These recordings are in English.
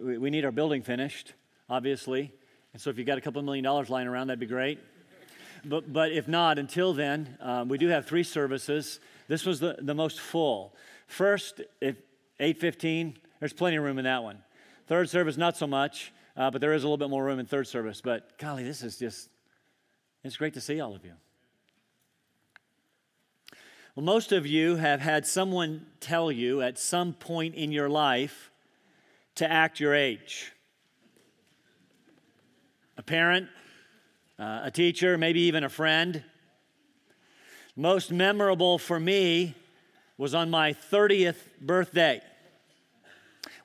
we, we need our building finished, obviously. And so if you've got a couple million dollars lying around, that'd be great. But, but if not, until then, um, we do have three services. This was the, the most full. First, at 8.15, there's plenty of room in that one. Third service, not so much, uh, but there is a little bit more room in third service. But golly, this is just, it's great to see all of you. Well, most of you have had someone tell you at some point in your life to act your age. A parent, uh, a teacher, maybe even a friend. Most memorable for me was on my 30th birthday.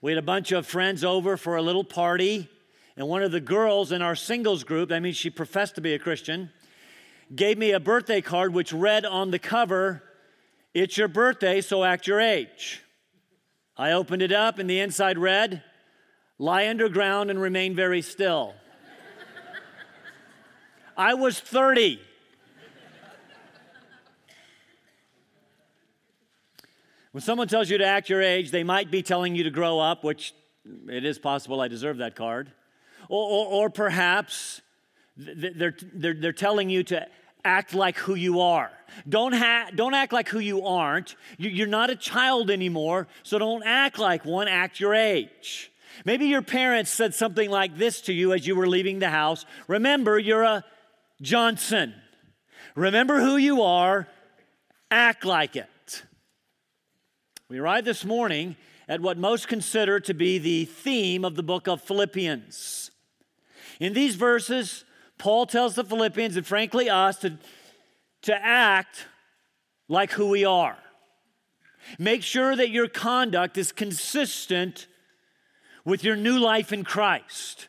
We had a bunch of friends over for a little party, and one of the girls in our singles group, that means she professed to be a Christian, gave me a birthday card which read on the cover, It's your birthday, so act your age. I opened it up, and the inside read, Lie underground and remain very still. I was 30. When someone tells you to act your age, they might be telling you to grow up, which it is possible I deserve that card. Or, or, or perhaps they're, they're, they're telling you to act like who you are. Don't, ha- don't act like who you aren't. You're not a child anymore, so don't act like one, act your age. Maybe your parents said something like this to you as you were leaving the house Remember, you're a Johnson. Remember who you are, act like it. We arrive this morning at what most consider to be the theme of the book of Philippians. In these verses, Paul tells the Philippians and frankly us to, to act like who we are. Make sure that your conduct is consistent with your new life in Christ.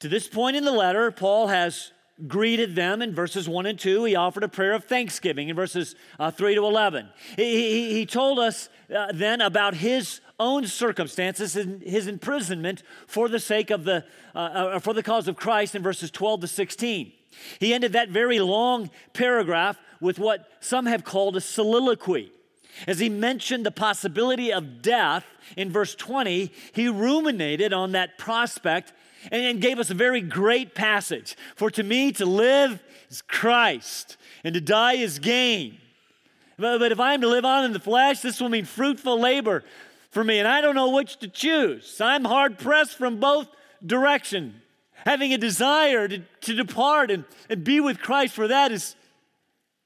To this point in the letter, Paul has greeted them in verses 1 and 2. He offered a prayer of thanksgiving in verses uh, 3 to 11. He, he, told us uh, then about his own circumstances and his imprisonment for the sake of the, uh, uh, for the cause of Christ in verses 12 to 16. He ended that very long paragraph with what some have called a soliloquy. As he mentioned the possibility of death in verse 20, he ruminated on that prospect and gave us a very great passage. For to me, to live is Christ, and to die is gain. But if I am to live on in the flesh, this will mean fruitful labor for me, and I don't know which to choose. I'm hard pressed from both directions. Having a desire to, to depart and, and be with Christ, for that is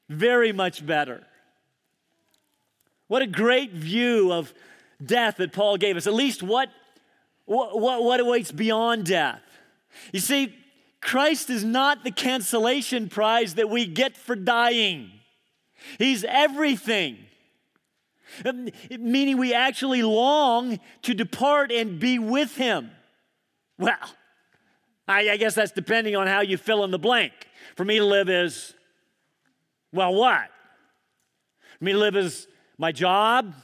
very much better. What a great view of death that Paul gave us. At least what what, what, awaits beyond death? You see, Christ is not the cancellation prize that we get for dying. He's everything. Um, meaning we actually long to depart and be with Him. Well, I, I, guess that's depending on how you fill in the blank. For me to live is, well, what? For me to live is my job.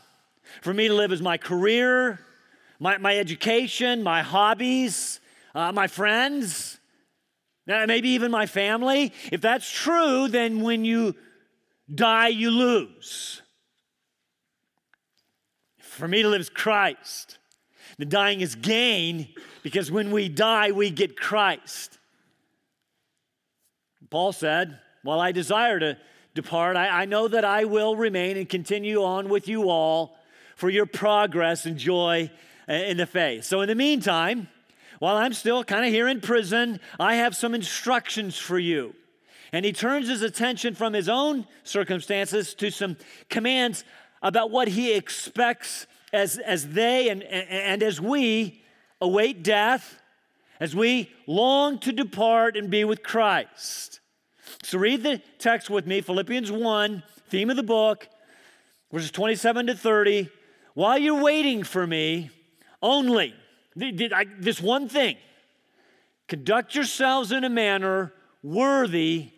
For me to live is my career my, my education, my hobbies, uh, my friends, uh, maybe even my family. If that's true, then when you die, you lose. For me to live is Christ. The dying is gain because when we die, we get Christ. Paul said, While I desire to depart, I, I know that I will remain and continue on with you all for your progress and joy in the faith. So, in the meantime, while I'm still kind of here in prison, I have some instructions for you. And he turns his attention from his own circumstances to some commands about what he expects as, as they and, and as we await death, as we long to depart and be with Christ. So read the text with me Philippians 1, theme of the book, verses 27 to 30. While you're waiting for me, only, this one thing conduct yourselves in a manner worthy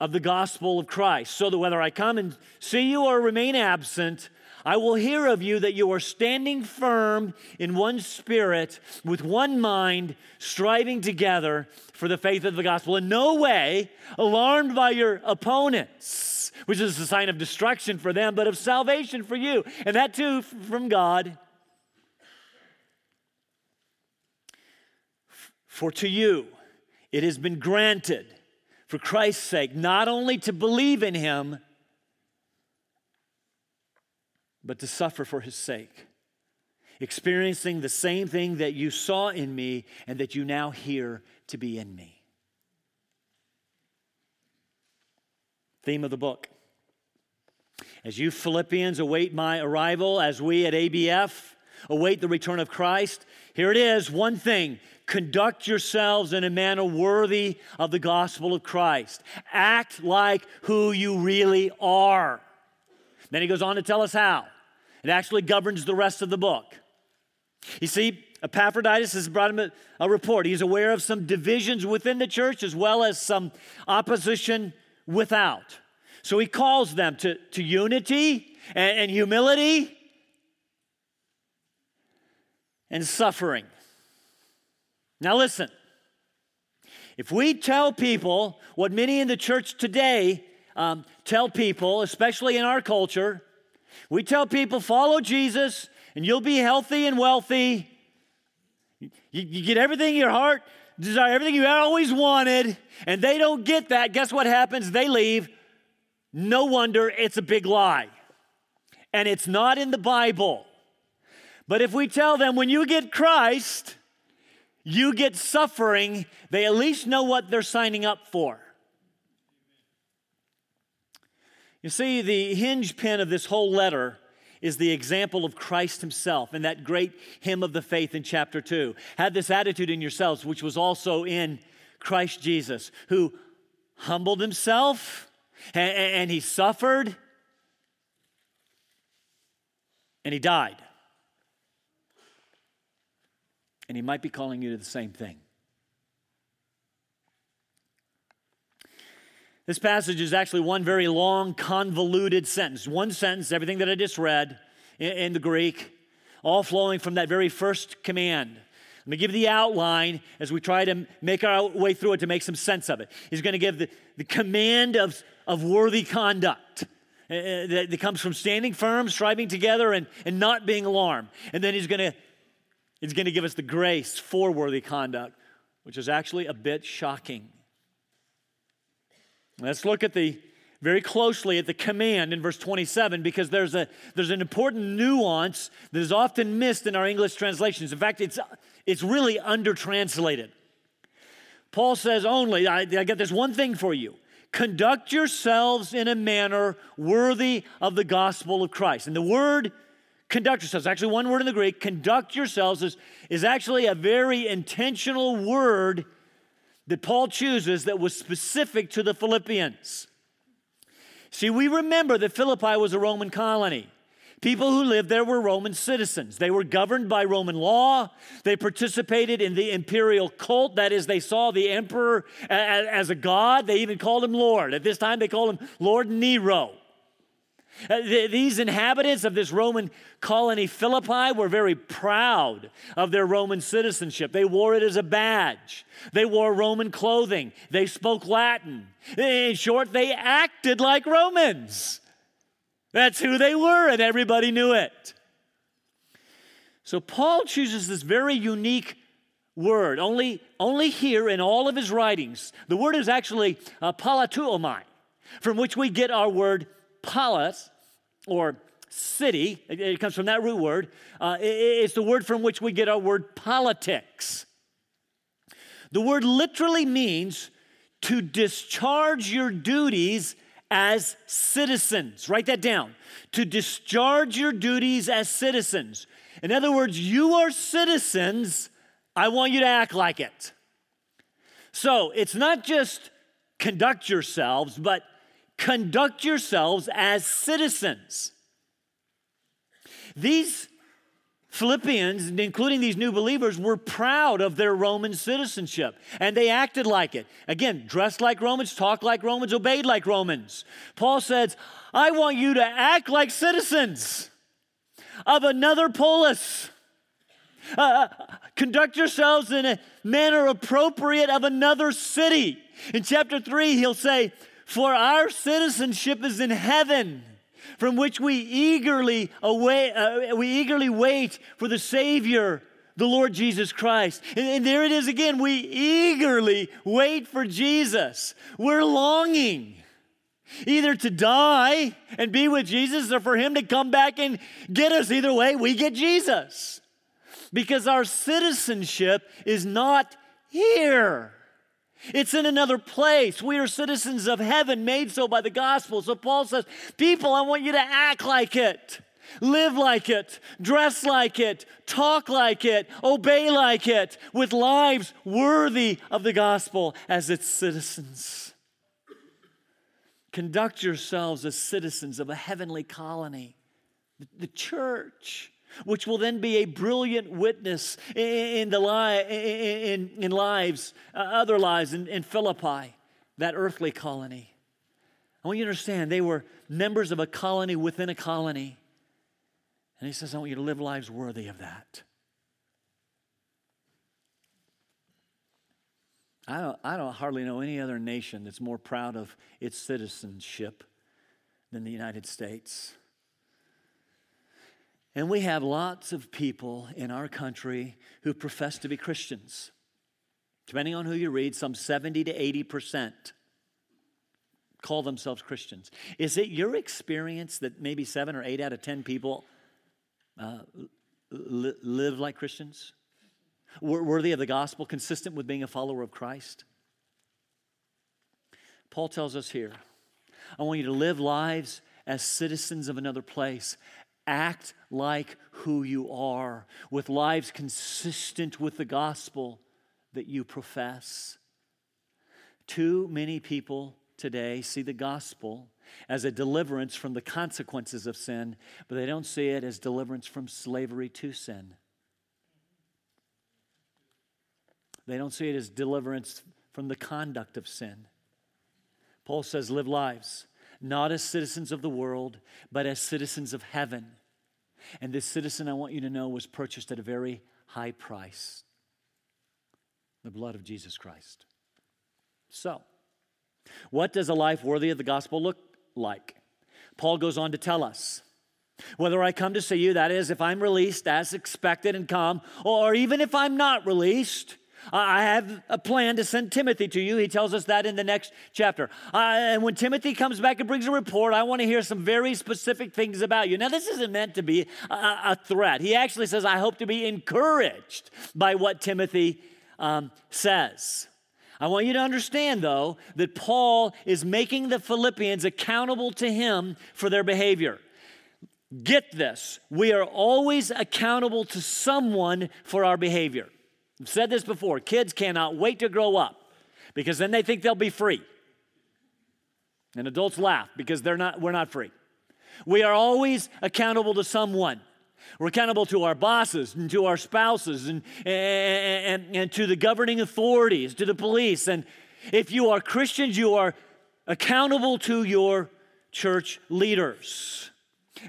of the gospel of Christ, so that whether I come and see you or remain absent, I will hear of you that you are standing firm in one spirit, with one mind, striving together for the faith of the gospel. In no way alarmed by your opponents, which is a sign of destruction for them, but of salvation for you. And that too from God For to you it has been granted, for Christ's sake, not only to believe in him, but to suffer for his sake, experiencing the same thing that you saw in me and that you now hear to be in me. Theme of the book. As you Philippians await my arrival, as we at ABF await the return of Christ, here it is one thing conduct yourselves in a manner worthy of the gospel of Christ. Act like who you really are. Then he goes on to tell us how. It actually governs the rest of the book. You see, Epaphroditus has brought him a, a report. He's aware of some divisions within the church as well as some opposition without. So he calls them to, to unity and, and humility and suffering. Now, listen. If we tell people what many in the church today um, tell people, especially in our culture, we tell people, follow Jesus and you'll be healthy and wealthy. You, you get everything your heart desire, everything you always wanted, and they don't get that. Guess what happens? They leave. No wonder it's a big lie. And it's not in the Bible. But if we tell them when you get Christ, you get suffering, they at least know what they're signing up for. You see, the hinge pin of this whole letter is the example of Christ Himself in that great hymn of the faith in chapter 2. Had this attitude in yourselves, which was also in Christ Jesus, who humbled Himself and, and He suffered and He died. And He might be calling you to the same thing. This passage is actually one very long, convoluted sentence. One sentence, everything that I just read in, in the Greek, all flowing from that very first command. Let me give the outline as we try to make our way through it to make some sense of it. He's going to give the, the command of, of worthy conduct uh, that, that comes from standing firm, striving together, and, and not being alarmed. And then he's going to he's going to give us the grace for worthy conduct, which is actually a bit shocking. Let's look at the very closely at the command in verse 27 because there's a there's an important nuance that is often missed in our English translations. In fact, it's it's really undertranslated. Paul says only, I, I get this one thing for you. Conduct yourselves in a manner worthy of the gospel of Christ. And the word conduct yourselves, actually one word in the Greek, conduct yourselves is, is actually a very intentional word that Paul chooses that was specific to the Philippians. See, we remember that Philippi was a Roman colony. People who lived there were Roman citizens. They were governed by Roman law. They participated in the imperial cult. That is, they saw the emperor as a god. They even called him Lord. At this time, they called him Lord Nero. Uh, these inhabitants of this Roman colony, Philippi, were very proud of their Roman citizenship. They wore it as a badge. They wore Roman clothing. They spoke Latin. In short, they acted like Romans. That's who they were, and everybody knew it. So Paul chooses this very unique word, only, only here in all of his writings. The word is actually uh, politeuomai, from which we get our word polis or city, it comes from that root word. Uh, it's the word from which we get our word politics. The word literally means to discharge your duties as citizens. Write that down. To discharge your duties as citizens. In other words, you are citizens. I want you to act like it. So it's not just conduct yourselves, but conduct yourselves as citizens. These Philippians, including these new believers, were proud of their Roman citizenship and they acted like it. Again, dressed like Romans, talked like Romans, obeyed like Romans. Paul says, I want you to act like citizens of another polis. Uh, conduct yourselves in a manner appropriate of another city. In chapter 3, he'll say, for our citizenship is in heaven, from which we eagerly uh, we eagerly wait for the Savior, the Lord Jesus Christ. And, and, there it is again. We eagerly wait for Jesus. We're longing either to die and be with Jesus or for Him to come back and get us. Either way, we get Jesus. Because our citizenship is not here. It's in another place. We are citizens of heaven, made so by the gospel. So Paul says, People, I want you to act like it. Live like it, dress like it, talk like it, obey like it, with lives worthy of the gospel as its citizens. Conduct yourselves as citizens of a heavenly colony, the church, which will then be a brilliant witness in, the li- in, in lives, uh, other lives in, in Philippi, that earthly colony. I want you to understand, they were members of a colony within a colony. And he says, I want you to live lives worthy of that. I don't, I don't hardly know any other nation that's more proud of its citizenship than the United States. And we have lots of people in our country who profess to be Christians. Depending on who you read, some 70 to 80% call themselves Christians. Is it your experience that maybe seven or eight out of 10 people uh, li- live like Christians? Worthy of the gospel, consistent with being a follower of Christ? Paul tells us here I want you to live lives as citizens of another place. Act like who you are, with lives consistent with the gospel that you profess. Too many people today see the gospel as a deliverance from the consequences of sin, but they don't see it as deliverance from slavery to sin. They don't see it as deliverance from the conduct of sin. Paul says, Live lives, not as citizens of the world, but as citizens of heaven. And this citizen, I want you to know, was purchased at a very high price the blood of Jesus Christ. So, what does a life worthy of the gospel look like? Paul goes on to tell us. Whether I come to see you, that is, if I'm released as expected and come, or even if I'm not released, I have a plan to send Timothy to you. He tells us that in the next chapter. And when Timothy comes back and brings a report, I want to hear some very specific things about you. Now, this isn't meant to be a, a threat. He actually says, I hope to be encouraged by what Timothy um, says. I want you to understand, though, that Paul is making the Philippians accountable to him for their behavior. Get this, we are always accountable to someone for our behavior. I've said this before kids cannot wait to grow up because then they think they'll be free. And adults laugh because they're not, we're not free. We are always accountable to someone. We're accountable to our bosses and to our spouses and, and, and, and to the governing authorities, to the police. And if you are Christians, you are accountable to your church leaders.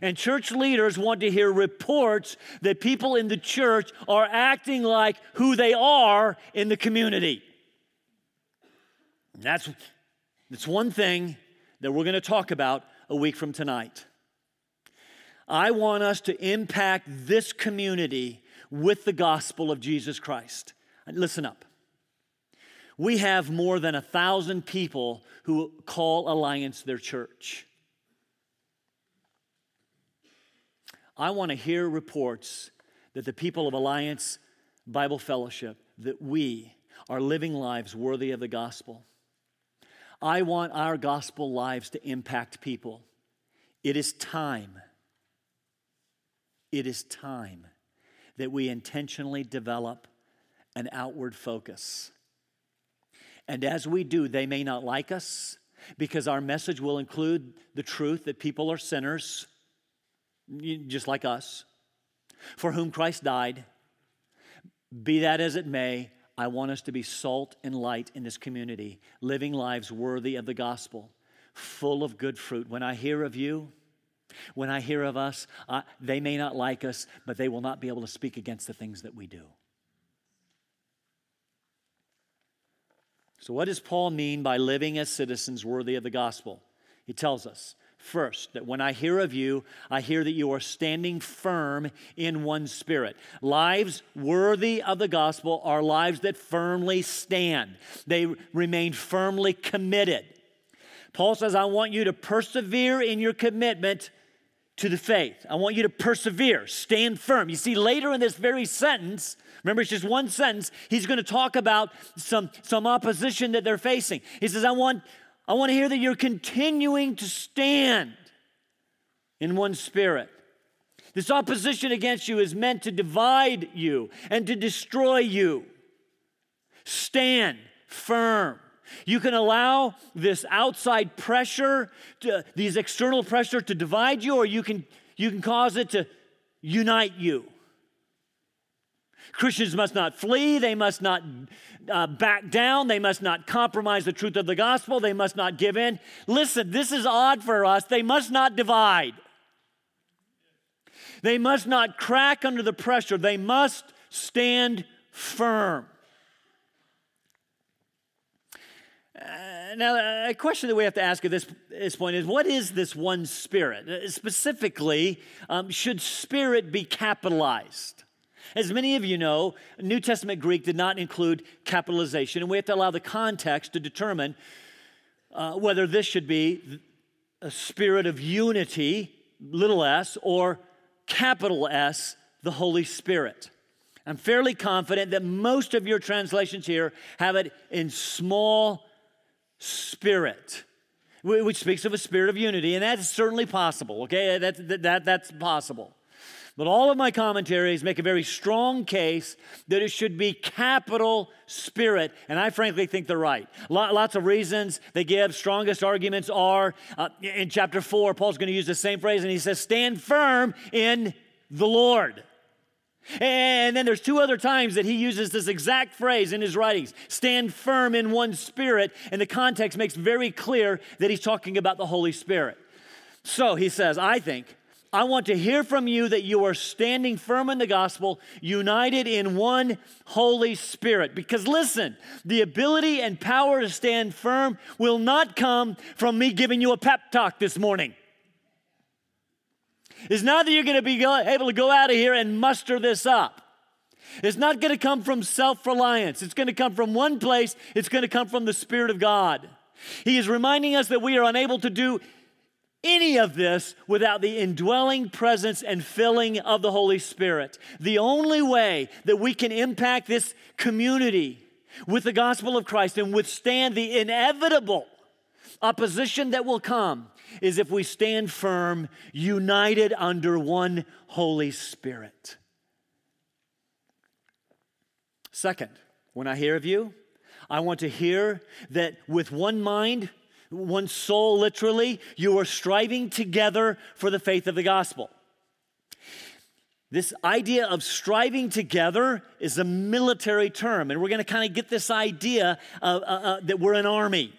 And church leaders want to hear reports that people in the church are acting like who they are in the community. That's, that's one thing that we're going to talk about a week from tonight. I want us to impact this community with the gospel of Jesus Christ. Listen up. We have more than a thousand people who call Alliance their church. I want to hear reports that the people of Alliance Bible Fellowship, that we are living lives worthy of the gospel. I want our gospel lives to impact people. It is time. It is time that we intentionally develop an outward focus. And as we do, they may not like us because our message will include the truth that people are sinners just like us, for whom Christ died. Be that as it may, I want us to be salt and light in this community, living lives worthy of the gospel, full of good fruit. When I hear of you, when I hear of us, uh, they may not like us, but they will not be able to speak against the things that we do. So, what does Paul mean by living as citizens worthy of the gospel? He tells us First, that when I hear of you, I hear that you are standing firm in one spirit. Lives worthy of the gospel are lives that firmly stand, they remain firmly committed. Paul says, I want you to persevere in your commitment to the faith. I want you to persevere, stand firm. You see, later in this very sentence, remember it's just one sentence, he's going to talk about some, some opposition that they're facing. He says, I want, I want to hear that you're continuing to stand in one spirit. This opposition against you is meant to divide you and to destroy you. Stand firm. You can allow this outside pressure, to, these external pressure to divide you, or you can, you can cause it to unite you. Christians must not flee, they must not uh, back down, they must not compromise the truth of the gospel, they must not give in. Listen, this is odd for us. They must not divide, they must not crack under the pressure, they must stand firm. Uh, now, a question that we have to ask at this, this point is what is this one spirit? Uh, specifically, um, should spirit be capitalized? As many of you know, New Testament Greek did not include capitalization, and we have to allow the context to determine uh, whether this should be a spirit of unity, little s, or capital S, the Holy Spirit. I'm fairly confident that most of your translations here have it in small spirit, which speaks of a spirit of unity, and that's certainly possible, okay? That, that, that, that's possible. But all of my commentaries make a very strong case that it should be capital spirit, and I frankly think they're right. Lots of reasons they give. Strongest arguments are uh, in chapter 4, Paul's going to use the same phrase, and he says, Stand firm in the Lord. And then there's two other times that he uses this exact phrase in his writings stand firm in one spirit. And the context makes very clear that he's talking about the Holy Spirit. So he says, I think, I want to hear from you that you are standing firm in the gospel, united in one Holy Spirit. Because listen, the ability and power to stand firm will not come from me giving you a pep talk this morning It's not that you're going to be able to go out of here and muster this up. It's not going to come from self reliance. It's going to come from one place, it's going to come from the Spirit of God. He is reminding us that we are unable to do any of this without the indwelling presence and filling of the Holy Spirit. The only way that we can impact this community with the gospel of Christ and withstand the inevitable opposition that will come is if we stand firm, united under one Holy Spirit. Second, when I hear of you, I want to hear that with one mind, one soul, literally, you are striving together for the faith of the gospel. This idea of striving together is a military term, and we're going to kind of get this idea uh, uh, that we're an army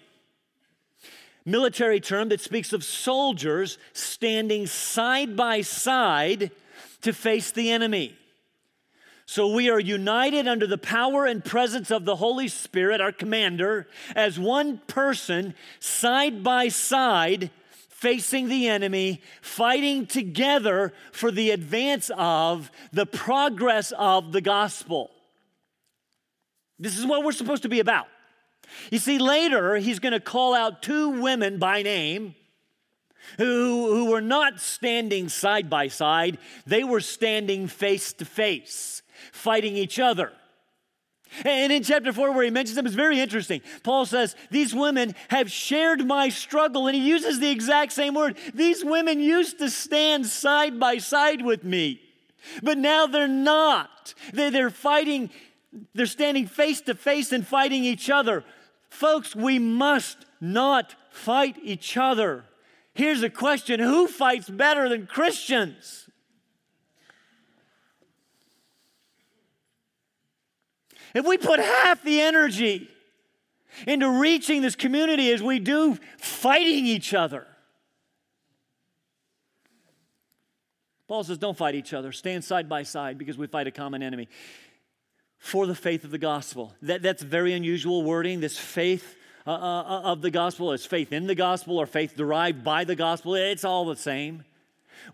military term that speaks of soldiers standing side by side to face the enemy. So we are united under the power and presence of the Holy Spirit, our commander, as one person, side by side, facing the enemy, fighting together for the advance of the progress of the gospel. This is what we're supposed to be about. You see, later he's going to call out two women by name who, who were not standing side by side, they were standing face to face, fighting each other. And in chapter 4, where he mentions them, it's very interesting. Paul says, These women have shared my struggle. And he uses the exact same word. These women used to stand side by side with me, but now they're not. They're fighting, they're standing face to face and fighting each other. Folks, we must not fight each other. Here's a question Who fights better than Christians? If we put half the energy into reaching this community as we do fighting each other, Paul says, don't fight each other. Stand side by side because we fight a common enemy for the faith of the gospel. That, that's very unusual wording, this faith uh, uh, of the gospel Is faith in the gospel or faith derived by the gospel. It's all the same.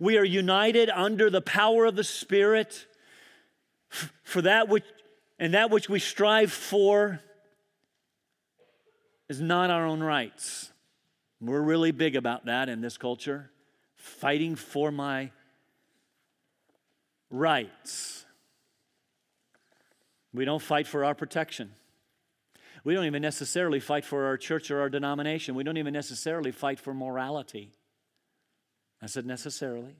We are united under the power of the Spirit for that which, and that which we strive for is not our own rights. We're really big about that in this culture, fighting for my rights. We don't fight for our protection. We don't even necessarily fight for our church or our denomination. We don't even necessarily fight for morality. I said necessarily.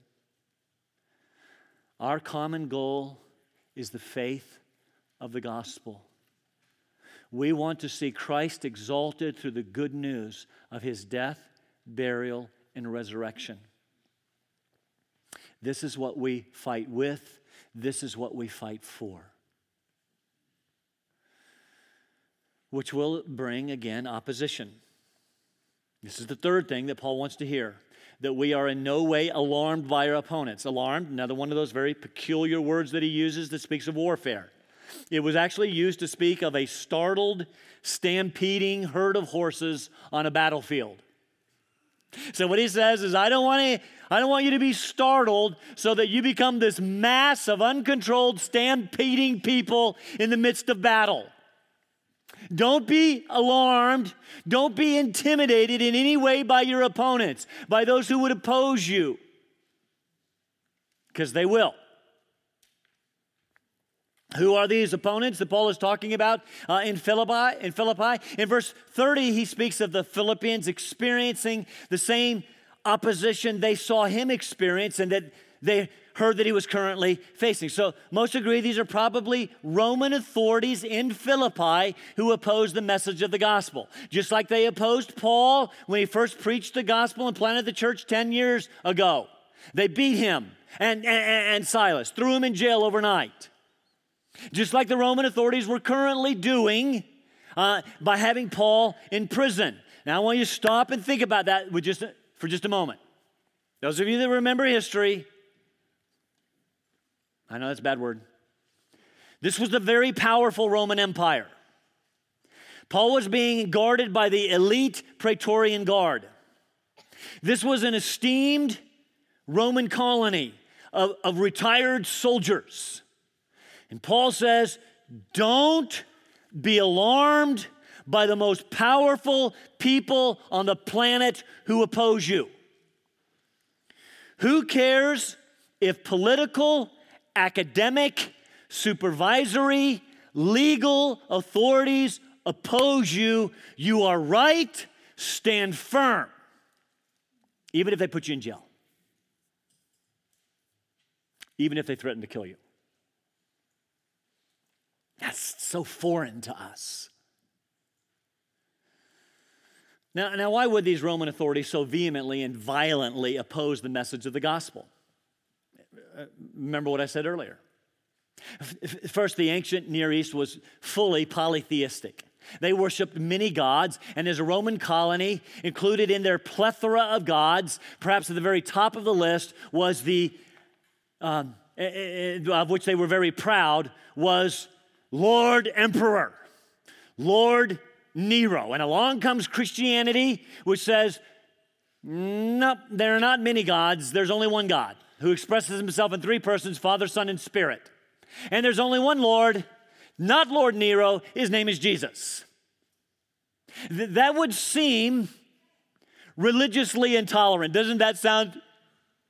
Our common goal is the faith of the gospel. We want to see Christ exalted through the good news of his death, burial, and resurrection. This is what we fight with, this is what we fight for. which will bring again opposition. This is the third thing that Paul wants to hear that we are in no way alarmed by our opponents. Alarmed, another one of those very peculiar words that he uses that speaks of warfare. It was actually used to speak of a startled, stampeding herd of horses on a battlefield. So what he says is, I don't want to, I don't want you to be startled so that you become this mass of uncontrolled, stampeding people in the midst of battle. Don't be alarmed. Don't be intimidated in any way by your opponents, by those who would oppose you, because they will. Who are these opponents that Paul is talking about uh, in Philippi? In Philippi, in verse 30, he speaks of the Philippians experiencing the same opposition they saw him experience, and that they heard that he was currently facing. So most agree these are probably Roman authorities in Philippi who opposed the message of the gospel. Just like they opposed Paul when he first preached the gospel and planted the church 10 years ago. They beat him and, and, and Silas, threw him in jail overnight. Just like the Roman authorities were currently doing uh, by having Paul in prison. Now, I want you to stop and think about that with just, for just a moment. Those of you that remember history, I know that's a bad word. This was the very powerful Roman Empire. Paul was being guarded by the elite Praetorian Guard. This was an esteemed Roman colony of, of retired soldiers. And Paul says, Don't be alarmed by the most powerful people on the planet who oppose you. Who cares if political academic, supervisory, legal authorities oppose you, you are right, stand firm, even if they put you in jail, even if they threaten to kill you. That's so foreign to us. Now, now, why would these Roman authorities so vehemently and violently oppose the message of the gospel? Uh, remember what I said earlier. First, the ancient Near East was fully polytheistic. They worshiped many gods, and as a Roman colony, included in their plethora of gods, perhaps at the very top of the list was the, um, eh, eh, eh, of which they were very proud, was Lord Emperor, Lord Nero. And along comes Christianity, which says, nope, there are not many gods, there's only one God who expresses himself in three persons Father, Son, and Spirit. And there's only one Lord, not Lord Nero. His name is Jesus. Th- that would seem religiously intolerant. Doesn't that sound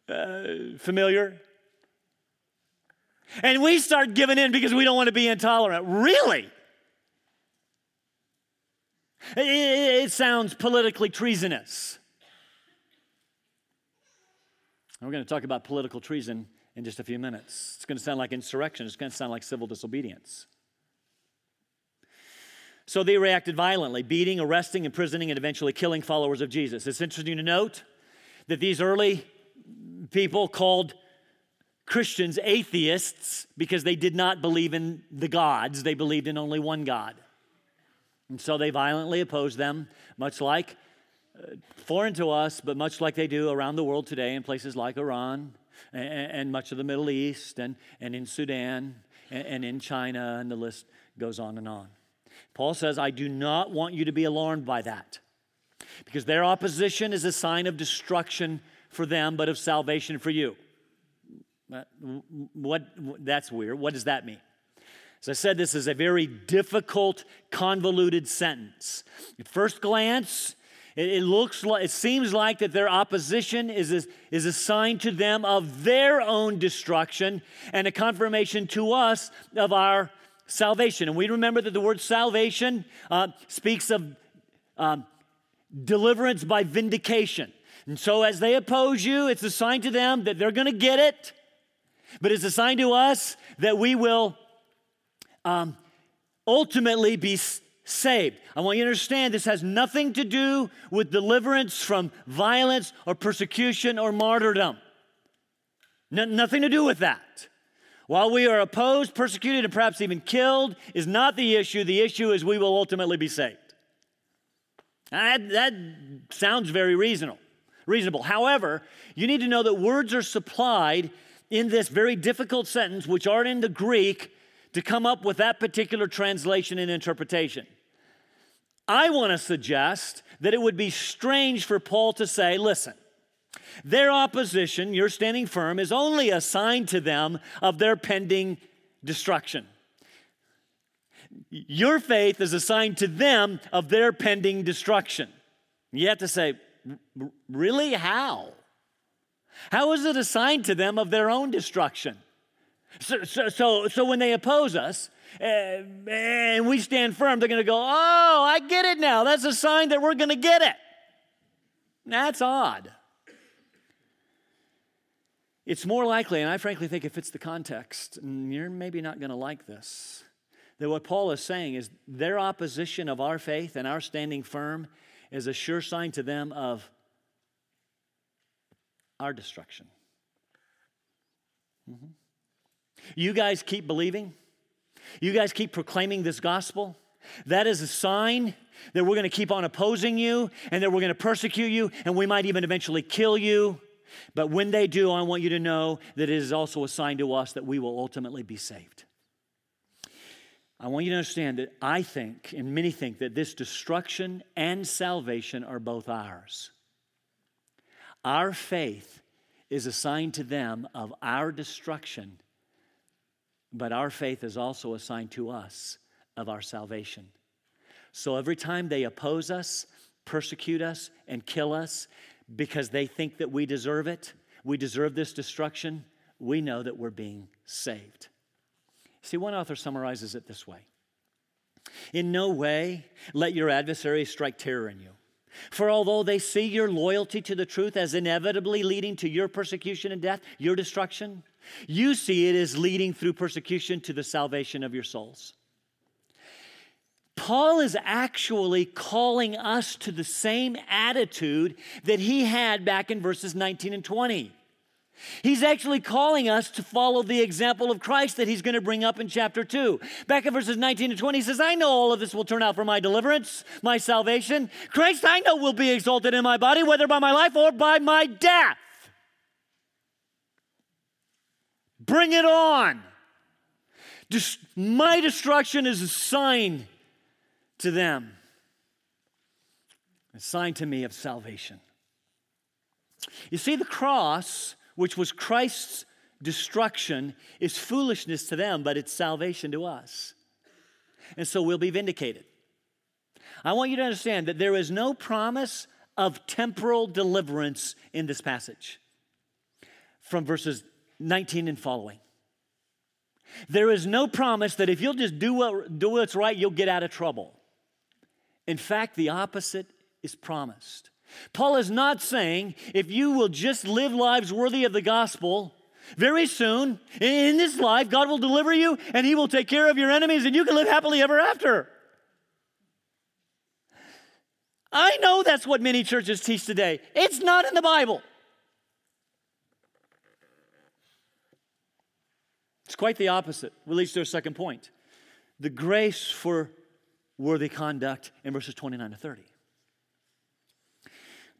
uh, familiar? And we start giving in because we don't want to be intolerant. Really? It, sounds politically treasonous. We're going to talk about political treason in just a few minutes. It's going to sound like insurrection, it's going to sound like civil disobedience. So they reacted violently, beating, arresting, imprisoning, and eventually killing followers of Jesus. It's interesting to note that these early people called Christians atheists because they did not believe in the gods, they believed in only one God. And so they violently opposed them, much like uh, foreign to us, but much like they do around the world today in places like Iran and, much of the Middle East and, and in Sudan and in China, and the list goes on and on. Paul says, I do not want you to be alarmed by that because their opposition is a sign of destruction for them, but of salvation for you. What, that's weird. What does that mean? As I said, this is a very difficult, convoluted sentence. At first glance, it, it looks like, it seems like that their opposition is a, is a sign to them of their own destruction and a confirmation to us of our salvation. And we remember that the word salvation uh, speaks of um, deliverance by vindication. And so, as they oppose you, it's a sign to them that they're going to get it, but it's a sign to us that we will um, ultimately be saved. I want you to understand this has nothing to do with deliverance from violence or persecution or martyrdom. No, nothing to do with that. While we are opposed, persecuted, and perhaps even killed, is not the issue. The issue is we will ultimately be saved. That, that sounds very reasonable. Reasonable. However, you need to know that words are supplied in this very difficult sentence, which aren't in the Greek, to come up with that particular translation and interpretation. I want to suggest that it would be strange for Paul to say, listen, their opposition, you're standing firm, is only a sign to them of their pending destruction. Your faith is a sign to them of their pending destruction. You have to say, really? How? How is it a sign to them of their own destruction? So, so, so, so when they oppose us uh, and we stand firm, they're going to go, Oh, I get it now. That's a sign that we're going to get it. That's odd. It's more likely, and I frankly think it fits the context, and you're maybe not going to like this, that what Paul is saying is their opposition of our faith and our standing firm is a sure sign to them of our destruction. Mm-hmm. You guys keep believing, you guys keep proclaiming this gospel. That is a sign that we're going to keep on opposing you and that we're going to persecute you and we might even eventually kill you. But when they do, I want you to know that it is also a sign to us that we will ultimately be saved. I want you to understand that I think, and many think, that this destruction and salvation are both ours. Our faith is a sign to them of our destruction but our faith is also a sign to us of our salvation. So every time they oppose us, persecute us, and kill us because they think that we deserve it, we deserve this destruction, we know that we're being saved. See, one author summarizes it this way In no way let your adversaries strike terror in you. For although they see your loyalty to the truth as inevitably leading to your persecution and death, your destruction, you see it as leading through persecution to the salvation of your souls. Paul is actually calling us to the same attitude that he had back in verses 19 and 20. He's actually calling us to follow the example of Christ that he's going to bring up in chapter 2. Back in verses 19 and 20, he says, I know all of this will turn out for my deliverance, my salvation. Christ, I know, will be exalted in my body, whether by my life or by my death. Bring it on. my destruction is a sign to them, a sign to me of salvation. You see, the cross, which was Christ's destruction, is foolishness to them, but it's salvation to us. And so we'll be vindicated. I want you to understand that there is no promise of temporal deliverance in this passage from verses 19 and following. There is no promise that if you'll just do, what, do what's right, you'll get out of trouble. In fact, the opposite is promised. Paul is not saying if you will just live lives worthy of the gospel, very soon in this life, God will deliver you and He will take care of your enemies and you can live happily ever after. I know that's what many churches teach today. It's not in the Bible. It's quite the opposite. Which leads to a second point the grace for worthy conduct in verses 29 to 30.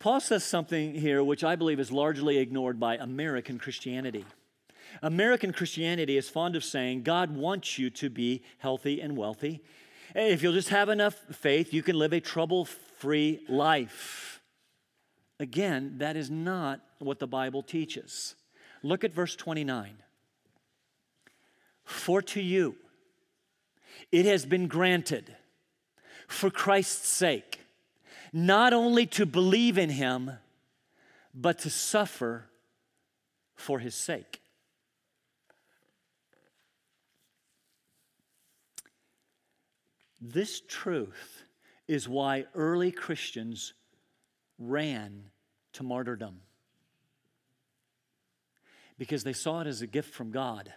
Paul says something here which I believe is largely ignored by American Christianity. American Christianity is fond of saying God wants you to be healthy and wealthy, If you'll just have enough faith, you can live a trouble free life. Again, that is not what the Bible teaches. Look at verse 29. For to you it has been granted for Christ's sake not only to believe in him, but to suffer for his sake. This truth is why early Christians ran to martyrdom because they saw it as a gift from God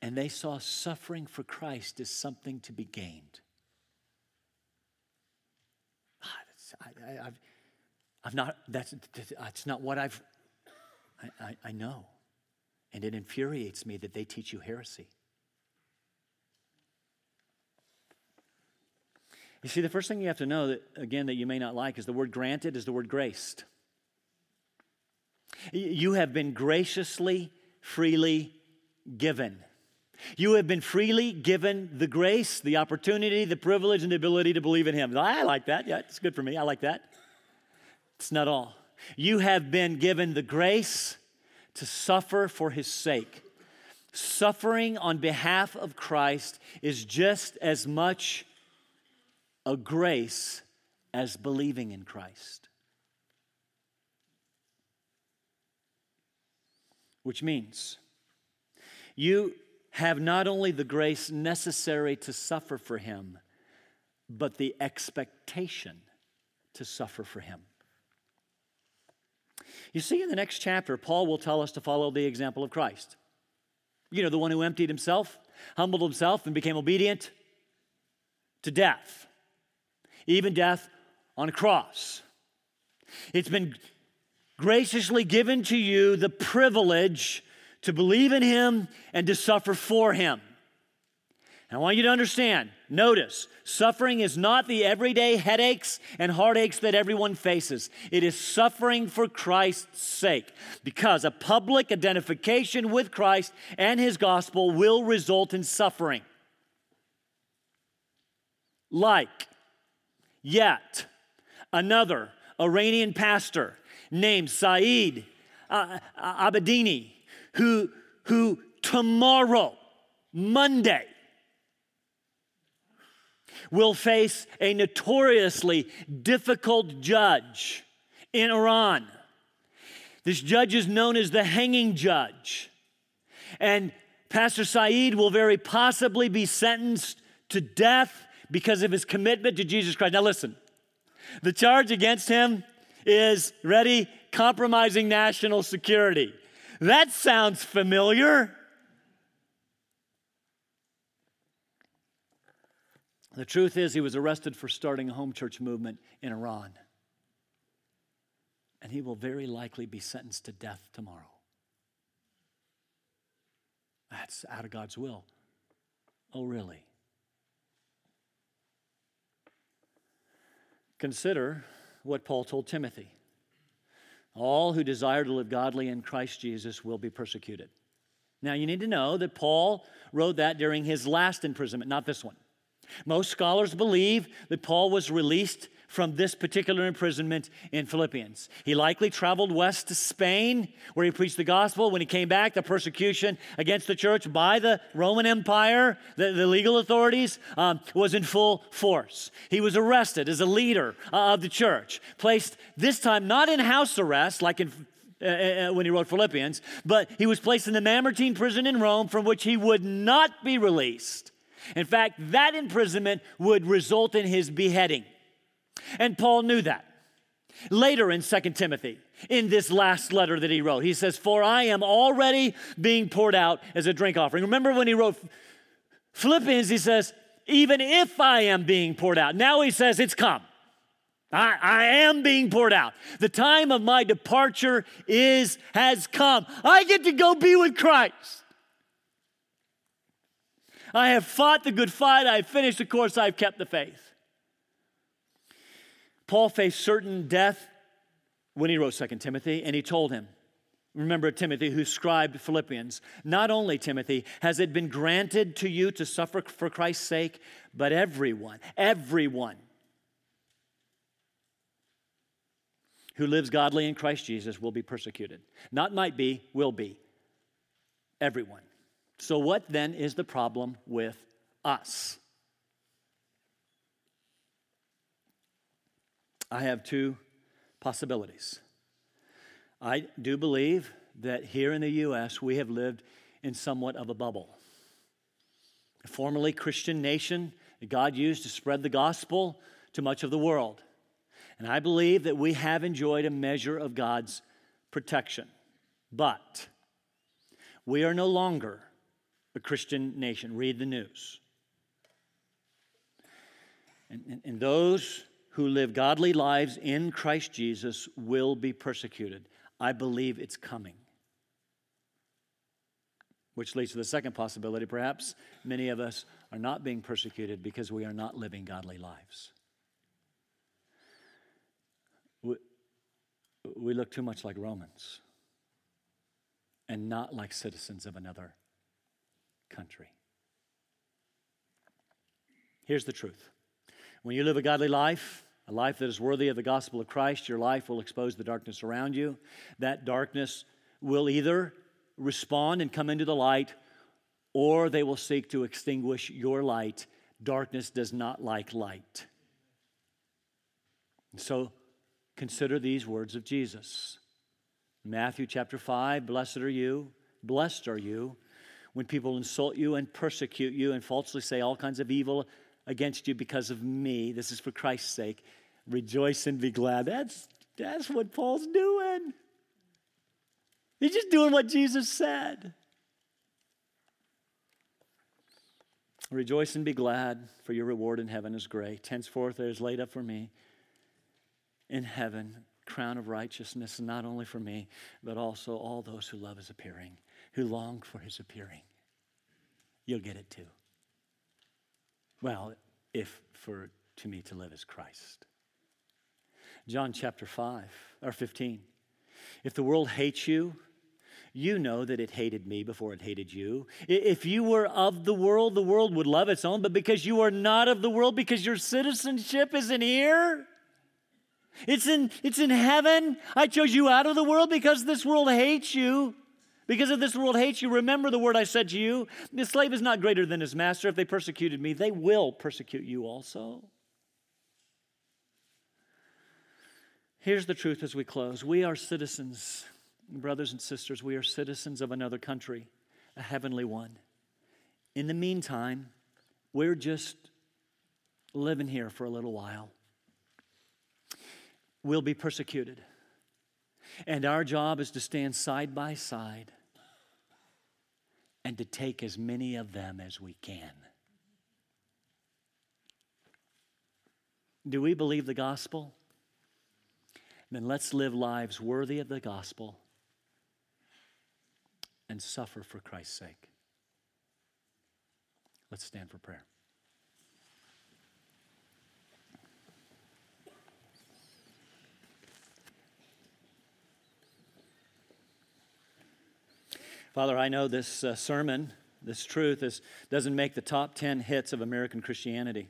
and they saw suffering for Christ as something to be gained. I, have I've not, that's, that's not what I've, I, I, I know. And it infuriates me that they teach you heresy. You see, the first thing you have to know that, again, that you may not like is the word granted is the word graced. You have been graciously, freely given. You have been freely given the grace, the opportunity, the privilege, and the ability to believe in Him. I like that. Yeah, it's good for me. I like that. It's not all. You have been given the grace to suffer for His sake. Suffering on behalf of Christ is just as much a grace as believing in Christ. Which means you have not only the grace necessary to suffer for him, but the expectation to suffer for him. You see, in the next chapter, Paul will tell us to follow the example of Christ. You know, the one who emptied himself, humbled himself, and became obedient to death, even death on a cross. It's been graciously given to you the privilege to believe in Him and to suffer for Him. And I want you to understand, notice, suffering is not the everyday headaches and heartaches that everyone faces. It is suffering for Christ's sake, because a public identification with Christ and His gospel will result in suffering. Like, yet, another Iranian pastor named Saeed uh, Abedini who, who tomorrow, Monday, will face a notoriously difficult judge in Iran. This judge is known as the hanging judge. And Pastor Saeed will very possibly be sentenced to death because of his commitment to Jesus Christ. Now, listen, the charge against him is ready, compromising national security. That sounds familiar. The truth is, he was arrested for starting a home church movement in Iran. And he will very likely be sentenced to death tomorrow. That's out of God's will. Oh, really? Consider what Paul told Timothy. All who desire to live godly in Christ Jesus will be persecuted. Now, you need to know that Paul wrote that during his last imprisonment, not this one. Most scholars believe that Paul was released from this particular imprisonment in Philippians. He likely traveled west to Spain, where he preached the gospel. When he came back, the persecution against the church by the Roman Empire, the, the legal authorities, um, was in full force. He was arrested as a leader uh, of the church, placed this time not in house arrest like in uh, uh, uh, when he wrote Philippians, but he was placed in the Mamertine prison in Rome from which he would not be released. In fact, that imprisonment would result in his beheading. And Paul knew that. Later in 2 Timothy, in this last letter that he wrote, he says, For I am already being poured out as a drink offering. Remember when he wrote Philippians, he says, Even if I am being poured out. Now he says, It's come. I, I am being poured out. The time of my departure is has come. I get to go be with Christ. I have fought the good fight. I have finished the course. I've kept the faith. Paul faced certain death when he wrote 2 Timothy, and he told him, Remember Timothy, who scribed Philippians. Not only, Timothy, has it been granted to you to suffer for Christ's sake, but everyone, everyone who lives godly in Christ Jesus will be persecuted. Not might be, will be. Everyone. So, what then is the problem with us? I have two possibilities. I do believe that here in the U.S., we have lived in somewhat of a bubble. A formerly Christian nation that God used to spread the gospel to much of the world. And I believe that we have enjoyed a measure of God's protection. But we are no longer a Christian nation. Read the news. And, and, and, those who live godly lives in Christ Jesus will be persecuted. I believe it's coming. Which leads to the second possibility. Perhaps many of us are not being persecuted because we are not living godly lives. We, we look too much like Romans and not like citizens of another country. Here's the truth when you live a godly life, a life that is worthy of the gospel of Christ, your life will expose the darkness around you. That darkness will either respond and come into the light, or they will seek to extinguish your light. Darkness does not like light. So consider these words of Jesus. Matthew chapter 5 Blessed are you, blessed are you when people insult you and persecute you and falsely say all kinds of evil against you because of me. This is for Christ's sake. Rejoice and be glad. That's, that's what Paul's doing. He's just doing what Jesus said. Rejoice and be glad, for your reward in heaven is great. Henceforth there is laid up for me in heaven crown of righteousness, not only for me, but also all those who love his appearing, who long for his appearing. You'll get it too. Well, if for to me to live is Christ. John chapter 5 or 15. If the world hates you, you know that it hated me before it hated you. If you were of the world, the world would love its own, but because you are not of the world, because your citizenship isn't here, it's in, it's in heaven. I chose you out of the world because this world hates you. Because if this world hates you, remember the word I said to you the slave is not greater than his master. If they persecuted me, they will persecute you also. Here's the truth as we close we are citizens, brothers and sisters, we are citizens of another country, a heavenly one. In the meantime, we're just living here for a little while. We'll be persecuted. And our job is to stand side by side and to take as many of them as we can. Do we believe the gospel? Then let's live lives worthy of the gospel and suffer for Christ's sake. Let's stand for prayer. Father, I know this uh, sermon, this truth, is, doesn't make the top 10 hits of American Christianity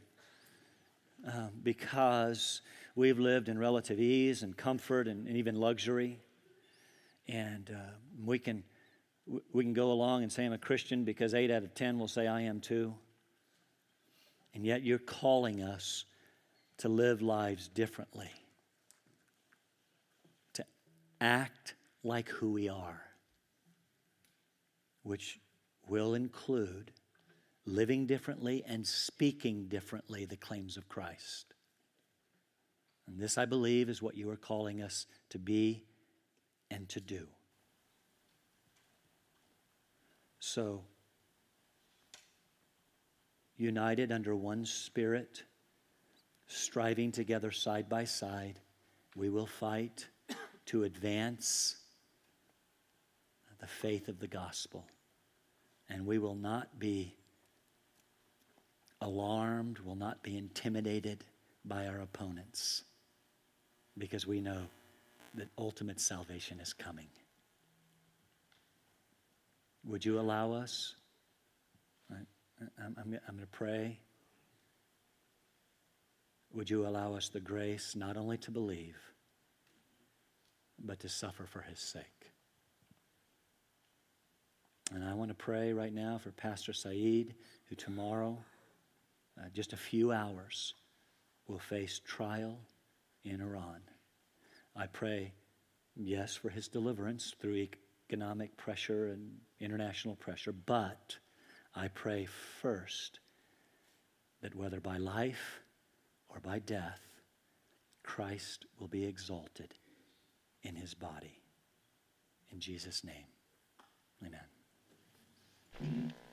uh, because we've lived in relative ease and comfort and, and even luxury. And uh, we, can, we can go along and say I'm a Christian because 8 out of 10 will say I am too. And yet you're calling us to live lives differently, to act like who we are which will include living differently and speaking differently the claims of Christ. And this, I believe, is what you are calling us to be and to do. So, united under one spirit, striving together side by side, we will fight to advance the faith of the gospel and we will not be alarmed, will not be intimidated by our opponents because we know that ultimate salvation is coming. Would you allow us? I'm, I'm, I'm going to pray. Would you allow us the grace not only to believe, but to suffer for his sake? And I want to pray right now for Pastor Saeed, who tomorrow, uh, just a few hours, will face trial in Iran. I pray, yes, for his deliverance through economic pressure and international pressure, but I pray first that whether by life or by death, Christ will be exalted in his body. In Jesus' name, amen. Mm-hmm.